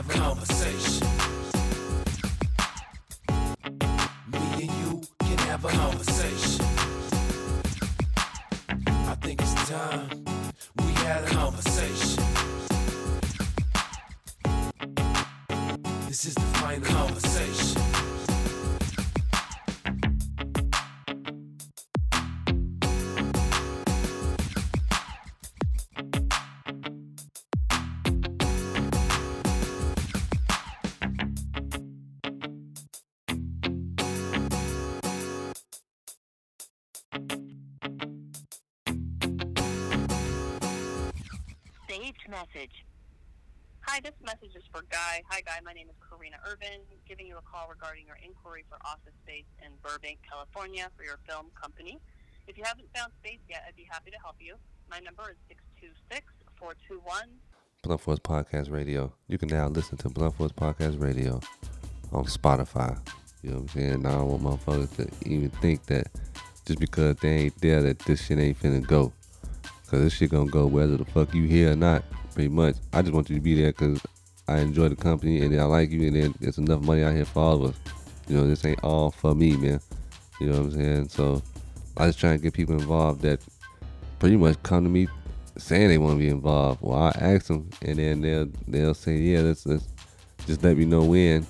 have a conversation. Me and you can have a conversation. I think it's time we had a conversation. This is the final conversation. Saved message. Hi, this message is for Guy. Hi, Guy. My name is Karina Irvin, giving you a call regarding your inquiry for office space in Burbank, California for your film company. If you haven't found space yet, I'd be happy to help you. My number is 626 421 Blunt Force Podcast Radio. You can now listen to Blunt Force Podcast Radio on Spotify. You know what I'm saying? Now I don't want motherfuckers to even think that just because they ain't there that this shit ain't finna go. Cause this shit gonna go whether the fuck you here or not. Pretty much. I just want you to be there cause I enjoy the company and I like you and then there's enough money out here for all of us. You know, this ain't all for me, man. You know what I'm saying? So I just try to get people involved that pretty much come to me saying they want to be involved. Well, I ask them, and then they'll they'll say, yeah, let's, let's just let me know when.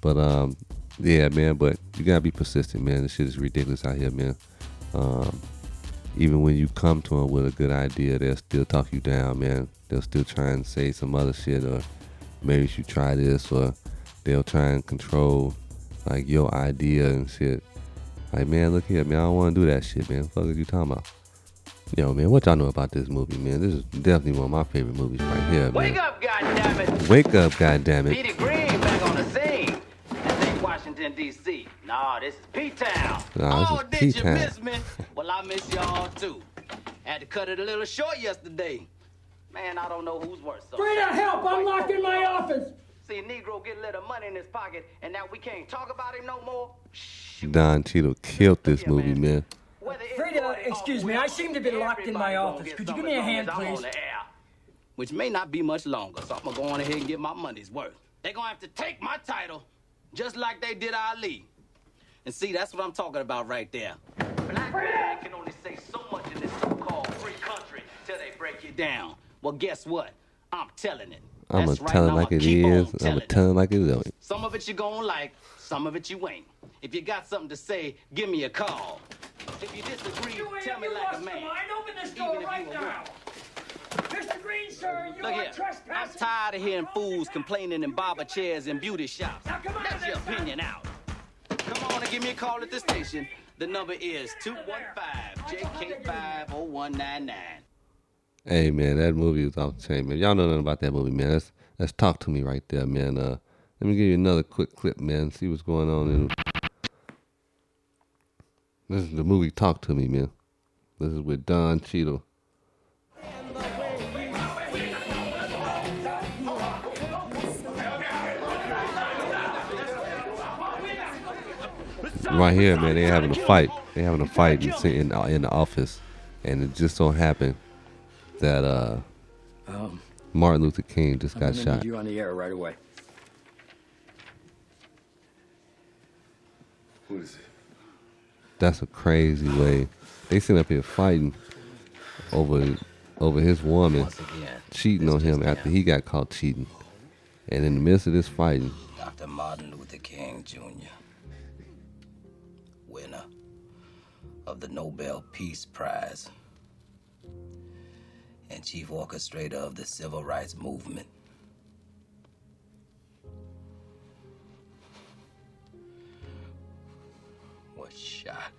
But um, yeah, man. But you gotta be persistent, man. This shit is ridiculous out here, man. Um, even when you come to them with a good idea, they'll still talk you down, man. They'll still try and say some other shit, or maybe you should try this, or they'll try and control like your idea and shit. Like, man, look here, man. I don't want to do that shit, man. The Fuck is you talking about? Yo, man, what y'all know about this movie, man? This is definitely one of my favorite movies right here, man. Wake up, goddammit! Wake up, goddammit. Petey Greene back on the scene. This ain't Washington, D.C. Nah, this is P-Town. Nah, this oh, is did you P-Town. miss me? Well, I miss y'all too. Had to cut it a little short yesterday. Man, I don't know who's worse. Straight out help! I'm locked in my office! See, a Negro get a little money in his pocket, and now we can't talk about him no more? Don Cheadle killed this movie, man. Frida, excuse me, I seem to be locked in my office. Could you give me a hand, please? Which may not be much longer, so I'm gonna go on ahead and get my money's worth. They're gonna have to take my title, just like they did Ali. And see, that's what I'm talking about right there. Black man can only say so much in this so-called free country till they break you down. Well, guess what? I'm telling it. I'm gonna right, tell it like I'ma it keep on is. I'm telling gonna tell it like it is. some of it you gonna like, some of it you ain't. If you got something to say, give me a call. If you disagree, tell me like a man. Open this door right now! Mr. Greene, sir, you Look are here, I'm tired of hearing fools complaining in barber chairs and beauty shops. Let your opinion out. Give me a call at the station. The number is 215-JK50199. Hey man, that movie was off the chain, man. Y'all know nothing about that movie, man. Let's let's talk to me right there, man. Uh, let me give you another quick clip, man. See what's going on in. This is the movie Talk to Me, man. This is with Don Cheadle. Right here, man, they having a fight. They having a fight in, in, in the office, and it just so happened that uh, Um, Martin Luther King just I'm got shot. need you on the air right away. Who is it? That's a crazy way. They sit up here fighting over over his woman cheating on him after he got caught cheating. And in the midst of this fighting, Dr. Martin Luther King Jr., winner of the Nobel Peace Prize and chief orchestrator of the civil rights movement. Was shot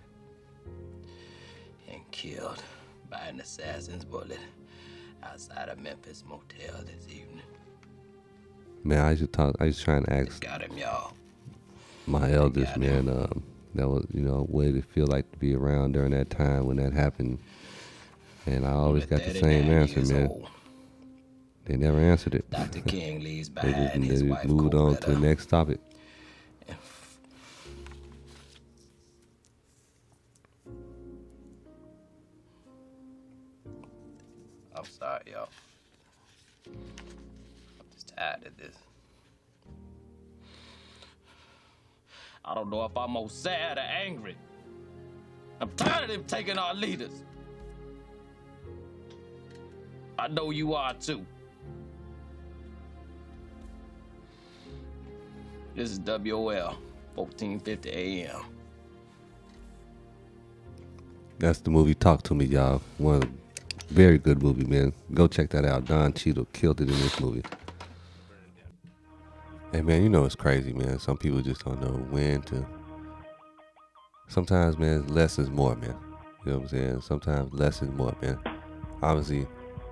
and killed by an assassin's bullet outside a Memphis motel this evening. man, I to talk. I trying to ask Got him, y'all. my eldest man. Um, that was you know what did it feel like to be around during that time when that happened. And I always got the same answer, man. old. They never answered it. Dr. King leaves they just, they just moved on to the next topic. I'm sorry, y'all. I'm just tired of this. I don't know if I'm more sad or angry. I'm tired of them taking our leaders. I know you are too. This is WOL, 1450 AM. That's the movie Talk to Me, y'all. One very good movie, man. Go check that out. Don Cheadle killed it in this movie. Hey man, you know it's crazy, man. Some people just don't know when to. Sometimes, man, less is more, man. You know what I'm saying? Sometimes less is more, man. Obviously,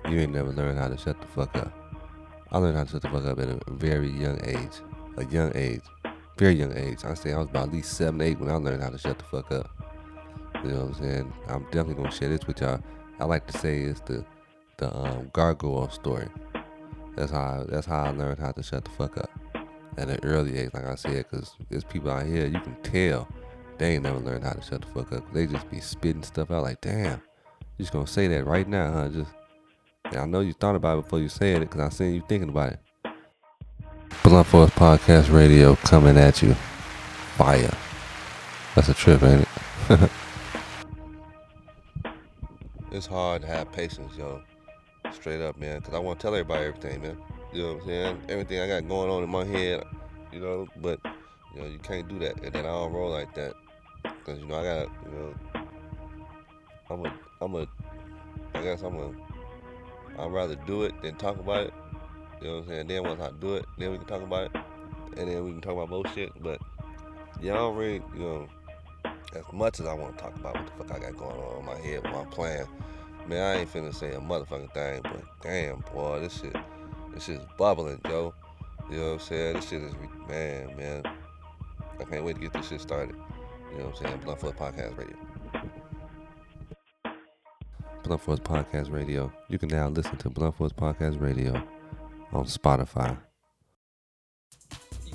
you ain't never learned how to shut the fuck up. I learned how to shut the fuck up at a very young age. A young age. Very young age. I say I was about at least seven, eight when I learned how to shut the fuck up. You know what I'm saying? I'm definitely gonna share this with y'all. I like to say it's the the um, gargoyle story. That's how I, that's how I learned how to shut the fuck up at an early age, like I said, because there's people out here you can tell they ain't never learned how to shut the fuck up. They just be spitting stuff out like, damn, you just gonna say that right now, huh? Just, yeah, I know you thought about it before you said it, because I seen you thinking about it. Blunt Force Podcast Radio coming at you. Fire. That's a trip, ain't it? it's hard to have patience, yo. Straight up, man, because I want to tell everybody everything, man. You know what I'm saying? Everything I got going on in my head, you know, but, you know, you can't do that. And then I don't roll like that. Because, you know, I got, you know, I'm a, I'm a, I guess I'm a, I'd rather do it than talk about it. You know what I'm saying? Then once I do it, then we can talk about it. And then we can talk about more shit. But, yeah, I don't really, you know, as much as I want to talk about what the fuck I got going on in my head, what I'm playing. Man, I ain't finna say a motherfucking thing, but damn, boy, this shit, this shit's bubbling, Joe. You know what I'm saying? This shit is, man, man. I can't wait to get this shit started. You know what I'm saying? Blunt Force Podcast Radio. Blunt Force Podcast Radio. You can now listen to Blunt Force Podcast Radio on Spotify.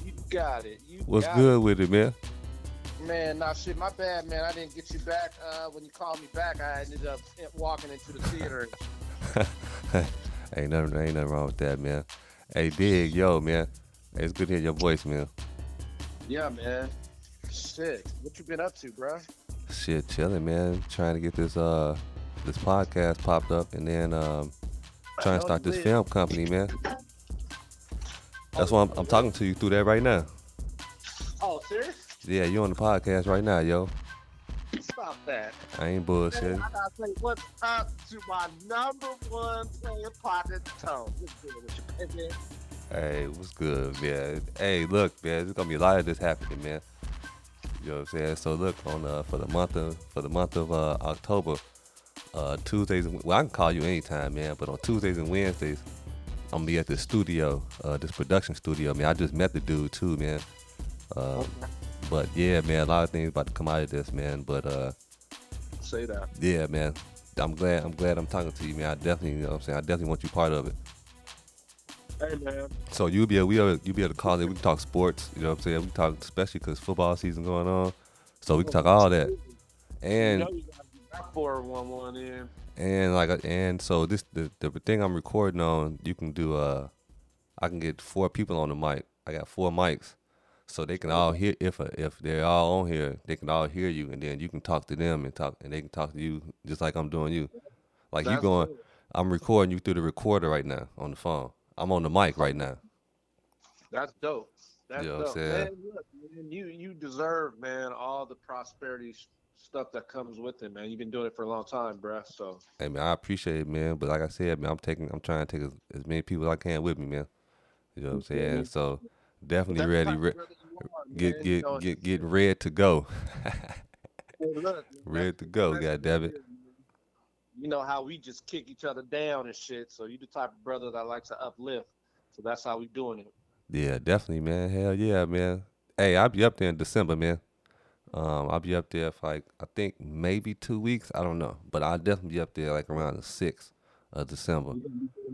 You got it. You What's got good with it, man? Man, nah, shit, my bad, man. I didn't get you back. Uh, when you called me back, I ended up walking into the theater. ain't nothing, ain't nothing wrong with that, man. Hey, Dig, yo, man. Hey, it's good to hear your voice, man. yeah, man. Shit, what you been up to, bro? Shit, chilling, man. Trying to get this uh this podcast popped up, and then um trying to start this will. film company, man. That's why I'm, I'm talking to you through that right now. Oh, serious? Yeah, you on the podcast right now, yo. Stop that. I ain't bullshit. I gotta say what's up to my number one player partner, Tone. What's good with you, baby? Hey, what's good, man? Hey, look, man, there's gonna be a lot of this happening, man. You know what I'm saying? So look, on uh for the month of for the month of uh October, uh Tuesdays well I can call you anytime, man, but on Tuesdays and Wednesdays, I'm gonna be at the studio, uh this production studio, man. I just met the dude too, man. Uh, but yeah, man, a lot of things about to come out of this, man. But uh Say that. yeah, man. I'm glad I'm glad I'm talking to you, man. I definitely you know what I'm saying, I definitely want you part of it. Hey, man. So you'll be able, we able, you'll be able to call it. We can talk sports. You know what I'm saying? We can talk, especially because football season going on. So we can talk all that. And you gotta get 411 in. and like and so this the the thing I'm recording on. You can do uh, I can get four people on the mic. I got four mics, so they can all hear if if they're all on here, they can all hear you, and then you can talk to them and talk, and they can talk to you just like I'm doing you. Like you going. I'm recording you through the recorder right now on the phone. I'm on the mic right now. That's dope. That's You know what I'm dope. saying? Man, look, man, you you deserve, man, all the prosperity stuff that comes with it, man. You've been doing it for a long time, bruh. So Hey man, I appreciate it, man. But like I said, man, I'm taking, I'm trying to take as, as many people as I can with me, man. You know what I'm saying? So definitely ready, re- brother you are, man. get get get get red to go, look, ready to go. God damn it. You know how we just kick each other down and shit. So you the type of brother that likes to uplift. So that's how we doing it. Yeah, definitely, man. Hell yeah, man. Hey, I'll be up there in December, man. Um, I'll be up there for like I think maybe two weeks. I don't know, but I'll definitely be up there like around the sixth of December.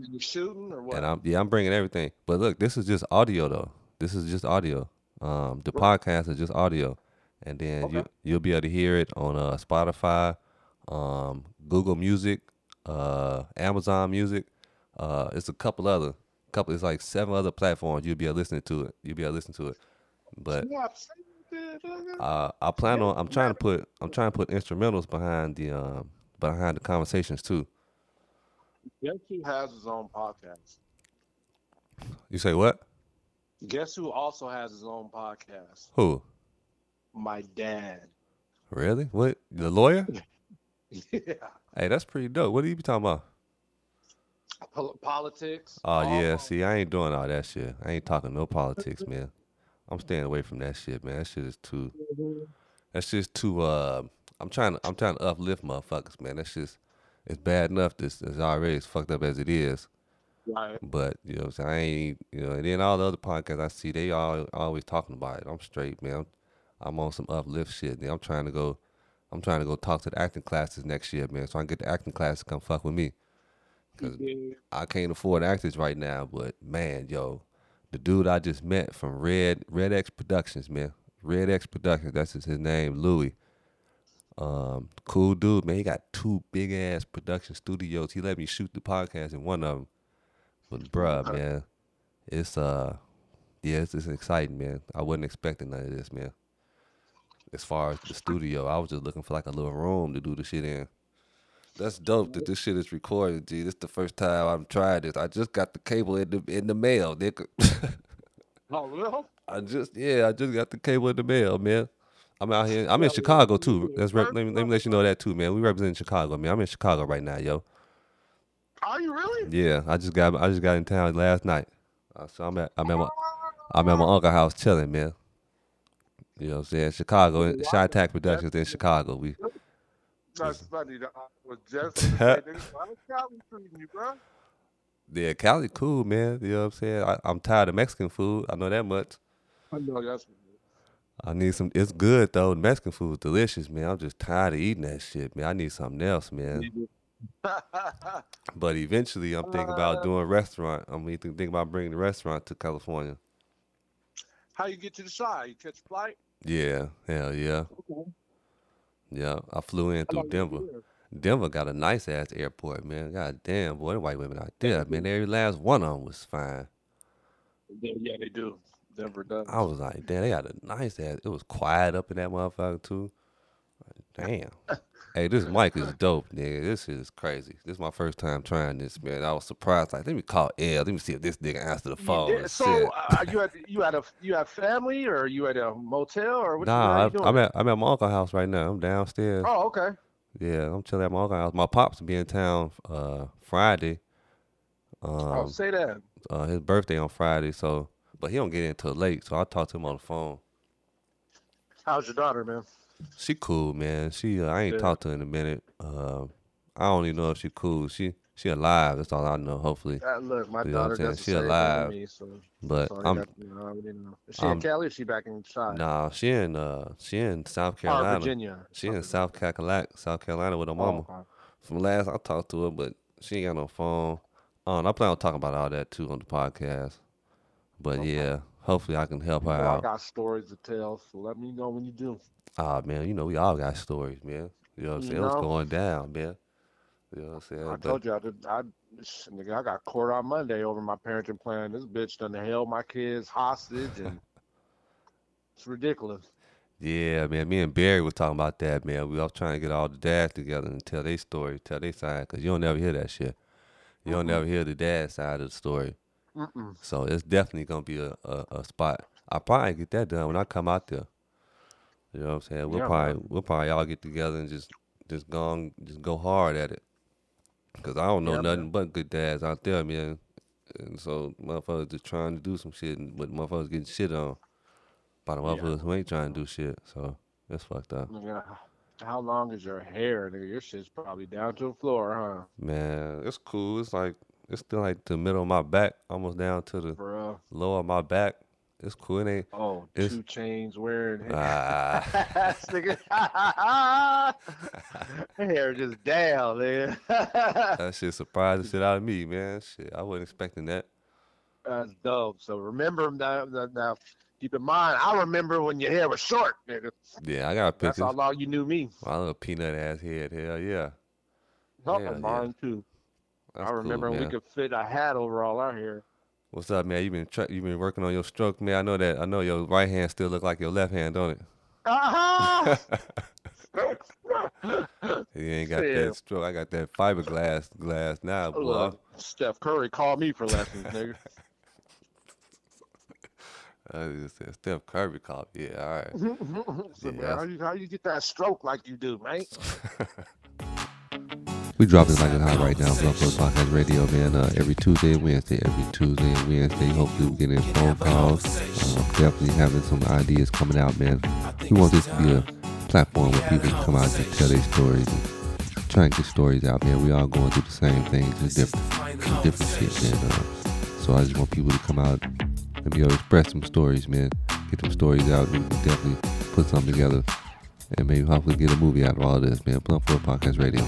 You shooting or what? And I'm yeah, I'm bringing everything. But look, this is just audio though. This is just audio. Um, the podcast is just audio, and then you Okay. you'll be able to hear it on uh, Spotify, um, Google Music, uh, Amazon Music. Uh, it's a couple other couple. It's like seven other platforms. You'll be able to listen to it. You'll be able to listen to it. But Uh, I plan on. I'm trying to put. I'm trying to put instrumentals behind the um behind the conversations too. Who has his own podcast? You say what? Guess who also has his own podcast? Who? My dad. Really? What? The lawyer? yeah. Hey, that's pretty dope. What are you be talking about? Pol- politics. Oh yeah, all- see, I ain't doing all that shit. I ain't talking no politics, man. I'm staying away from that shit, man. That shit is too. That's just too. Uh, I'm trying to. I'm trying to uplift motherfuckers, man. That's just. It's bad enough. This is already as fucked up as it is. Right. But you know, what I'm saying I ain't. You know, and then all the other podcasts I see, they all always talking about it. I'm straight, man. I'm, I'm on some uplift shit. Man. I'm trying to go. I'm trying to go talk to the acting classes next year, man. So I can get the acting class to come fuck with me. Cause I can't afford actors right now, but man, yo, the dude I just met from Red Red X Productions, man. Red X Productions, that's his, his name, Louis. Um, cool dude, man. He got two big ass production studios. He let me shoot the podcast in one of them. But bruh, man, it's uh, yeah, it's, it's exciting, man. I wasn't expecting none of this, man. As far as the studio, I was just looking for like a little room to do the shit in. That's dope that this shit is recorded, G. This the first time I've tried this. I just got the cable in the in the mail, nigga. Oh, real? I just yeah, I just got the cable in the mail, man. I'm out here. I'm in Chicago too. That's rep- let, me, let me let you know that too, man. We represent Chicago, man. I'm in Chicago right now, yo. Are you really? Yeah, I just got I just got in town last night. Uh, so I'm at I'm at my I'm at my uncle's house chilling, man. You know what I'm saying? Chicago, Shy Tack Productions in Chicago. We That's funny. I was just gonna say, nigga, why Cali treating you, bro? yeah, Cali cool, man. You know what I'm saying? I, I'm tired of Mexican food. I know that much. I know that's I need some. It's good though. Mexican food is delicious, man. I'm just tired of eating that shit, man. I need something else, man. But eventually, I'm thinking about uh, doing a restaurant. I'm thinking thinking about bringing the restaurant to California. How you get to the side? You catch a flight? Yeah, hell yeah, Okay. yeah. I flew in through Denver. Denver got a nice ass airport, man. God damn, boy, the white women out there, man. Every last one of them was fine. Yeah, yeah, they do. Denver does. I was like, damn, they got a nice ass. It was quiet up in that motherfucker too. Damn. hey, this mic is dope, nigga. This is crazy. This is my first time trying this, man. I was surprised. Like, let me call L. Let me see if this nigga answer the phone. Yeah, so uh, you at you at a you have family or you at a motel or what? you, Nah, you? I'm at I'm at my uncle's house right now. I'm downstairs. Oh, okay. Yeah, I'm chilling at my uncle's house. My pops will be in town uh Friday. oh, Um, say that. uh, his birthday on Friday, so but he don't get in till late, so I talk to him on the phone. How's your daughter, man? She cool, man. She uh, I ain't Good. talked to her in a minute. Uh, I don't even know if she cool. She she alive. That's all I know. Hopefully, Uh, look, my You know what I'm daughter does She alive. me, so, but I'm got, you know, know. Is she I'm- in Cali or is she back in side? nah. She in uh she in South Oh, Carolina. Virginia. She in South Carolina, South Carolina with her Oh, mama. okay. From last I talked to her, but she ain't got no phone. Um, I plan on talking about all that too on the podcast. But Okay. yeah, hopefully I can help You her know I got stories to tell, so let me know when you do. Ah man, you know we all got stories, man. You know what I'm You saying? What's know? going down, man? You know what I'm saying? I But- told you I did. I, nigga, I got court on Monday over my parenting plan. This bitch done held my kids hostage, and it's ridiculous. Yeah, man. Me and Barry was talking about that, man. We all trying to get all the dads together and tell their story, tell their side, because you don't never hear that shit. You don't never hear the dad side of the story. Mm-mm. So it's definitely gonna be a, a, a spot. I'll probably get that done when I come out there. You know what I'm saying? We'll Yeah, probably man. we'll probably all get together and just just go on, just go hard at it. Cause I don't know Yeah, nothing man. but good dads out there, man. And so motherfuckers just trying to do some shit, and- but motherfuckers getting shit on by the Yeah. motherfuckers who ain't trying to do shit. So that's fucked up. Nigga, how long is your hair, nigga? Your shit's probably down to the floor, huh? Man, it's cool. It's like it's still like the middle of my back, almost down to the bro? lower of my back. It's cool. It ain't. Oh, It's- two chains wearing. Ah. nigga. hair just down, man. That shit surprised the shit out of me, man. Shit, I wasn't expecting that. That's dope. So remember now, now, now, keep in mind, I remember when your hair was short, nigga. Yeah, I got pictures. That's how long you knew me. My little peanut ass head. Hell yeah. Hell yeah. mine too. That's I remember cool, when we could fit a hat over all our hair. What's up, man? You been tr- you been working on your stroke, man. I know that. I know your right hand still look like your left hand, don't it? Uh-huh. You ain't got Yeah. that stroke. I got that fiberglass glass now, boy. Look, Steph Curry called me for lessons, nigga. I just said Steph Curry called. Yeah, all right. so, man, Yeah. how you how you get that stroke like you do, man? We dropping like it's hot right now, Road Podcast Radio, man. Uh, every Tuesday and Wednesday, every Tuesday and Wednesday. Hopefully, we're getting phone calls. Uh, definitely having some ideas coming out, man. We want this to be a platform where people can come out and tell their stories and try and get stories out, man. We all going through the same things, just different, different shit, man. Uh, so I just want people to come out and be able to express some stories, man. Get them stories out. We can definitely put something together and maybe hopefully get a movie out of all this, man. Blunt Road Podcast Radio.